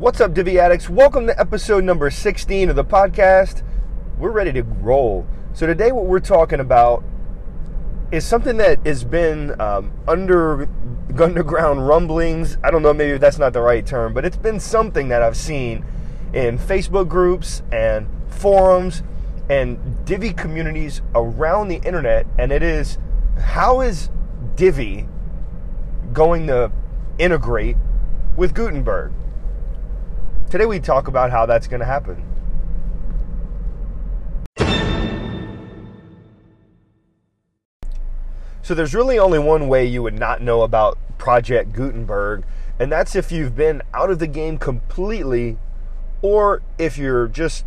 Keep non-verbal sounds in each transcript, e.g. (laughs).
What's up, Divi Addicts? Welcome to episode number 16 of the podcast. We're ready to roll. So, today, what we're talking about is something that has been um, under underground rumblings. I don't know, maybe that's not the right term, but it's been something that I've seen in Facebook groups and forums and Divi communities around the internet. And it is how is Divi going to integrate with Gutenberg? Today we talk about how that's going to happen. So there's really only one way you would not know about Project Gutenberg, and that's if you've been out of the game completely or if you're just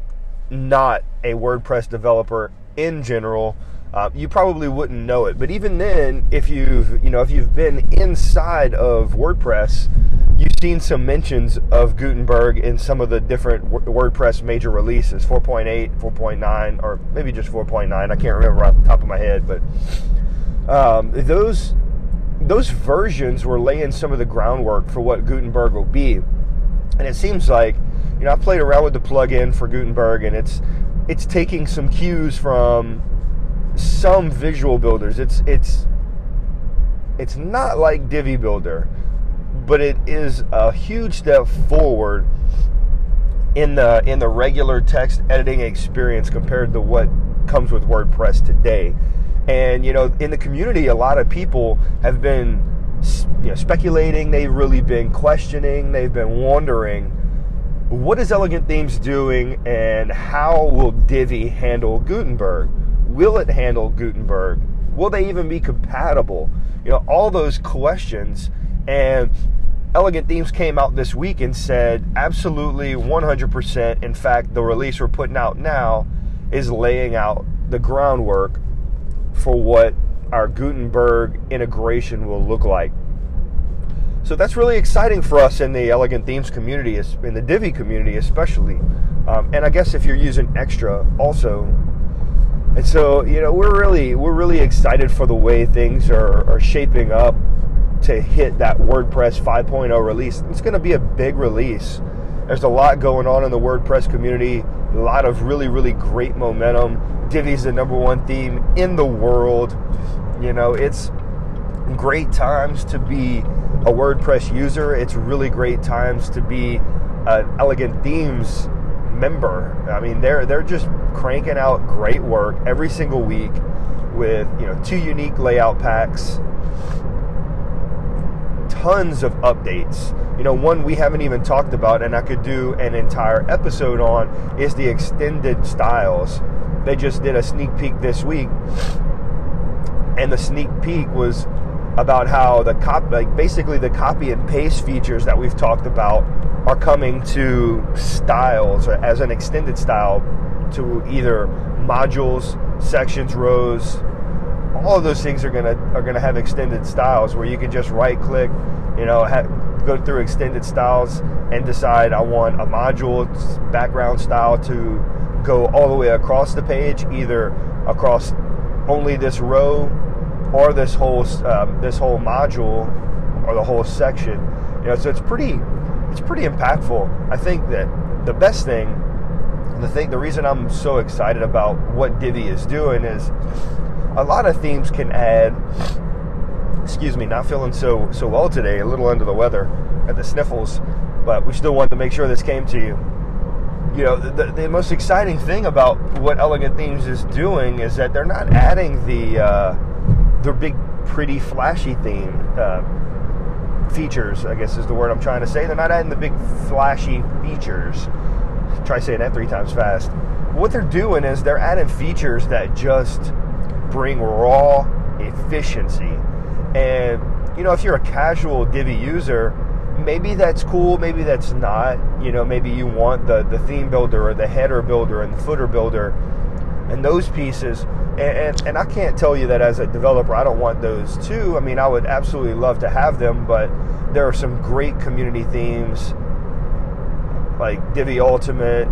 not a WordPress developer in general. Uh, you probably wouldn't know it, but even then, if you've you know if you've been inside of WordPress, you've seen some mentions of Gutenberg in some of the different WordPress major releases 4.8, 4.9, or maybe just 4.9. I can't remember off the top of my head, but um, those those versions were laying some of the groundwork for what Gutenberg will be. And it seems like, you know, I've played around with the plugin for Gutenberg, and it's it's taking some cues from some visual builders. It's it's it's not like Divi Builder, but it is a huge step forward in the in the regular text editing experience compared to what comes with WordPress today. And you know, in the community, a lot of people have been you know, speculating. They've really been questioning. They've been wondering what is Elegant Themes doing, and how will Divi handle Gutenberg? Will it handle Gutenberg? Will they even be compatible? You know, all those questions. And Elegant Themes came out this week and said absolutely 100%. In fact, the release we're putting out now is laying out the groundwork for what our Gutenberg integration will look like. So that's really exciting for us in the Elegant Themes community, in the Divi community especially. Um, and I guess if you're using Extra also. And so, you know, we're really we're really excited for the way things are, are shaping up to hit that WordPress 5.0 release. It's going to be a big release. There's a lot going on in the WordPress community, a lot of really, really great momentum. Divi's the number one theme in the world. You know, it's great times to be a WordPress user. It's really great times to be an Elegant Themes member. I mean, they're they're just cranking out great work every single week with you know two unique layout packs, tons of updates. You know, one we haven't even talked about, and I could do an entire episode on is the extended styles they just did a sneak peek this week, and the sneak peek was about how the cop, like basically the copy and paste features that we've talked about are coming to styles as an extended style to either modules, sections, rows. All of those things are gonna are gonna have extended styles where you can just right click, you know, ha- go through extended styles and decide I want a module background style to go all the way across the page, either across only this row or this whole um, this whole module or the whole section. You know, so it's pretty it's pretty impactful. I think that the best thing, the thing, the reason I'm so excited about what Divi is doing is a lot of themes can add. Excuse me, not feeling so so well today. A little under the weather, at the sniffles, but we still wanted to make sure this came to you you know, the, the, most exciting thing about what Elegant Themes is doing is that they're not adding the uh, their big, pretty, flashy theme uh, features. I guess is the word I'm trying to say. They're not adding the big, flashy features. Try saying that three times fast. What they're doing is they're adding features that just bring raw efficiency. And you know, if you're a casual Divi user maybe that's cool, maybe that's not. You know, maybe you want the, the theme builder or the header builder and the footer builder and those pieces. And, and, and, I can't tell you that as a developer, I don't want those too. I mean, I would absolutely love to have them, but there are some great community themes like Divi Ultimate,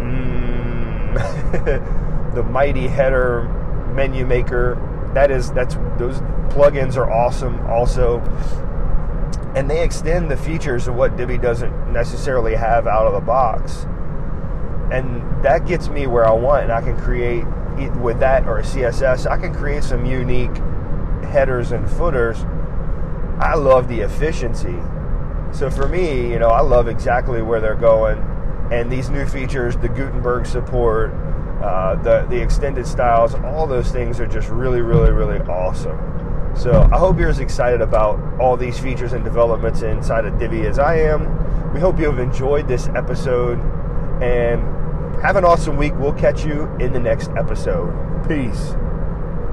mm, (laughs) the Mighty Header Menu Maker. That is, that's, those plugins are awesome also and they extend the features of what Divi doesn't necessarily have out of the box. And that gets me where I want, and I can create with that or a CSS, I can create some unique headers and footers. I love the efficiency. So for me, you know, I love exactly where they're going, and these new features, the Gutenberg support, uh, the the extended styles, all those things are just really, really, really awesome. So I hope you're as excited about all these features and developments inside of Divi as I am. We hope you have enjoyed this episode and have an awesome week. We'll catch you in the next episode. Peace.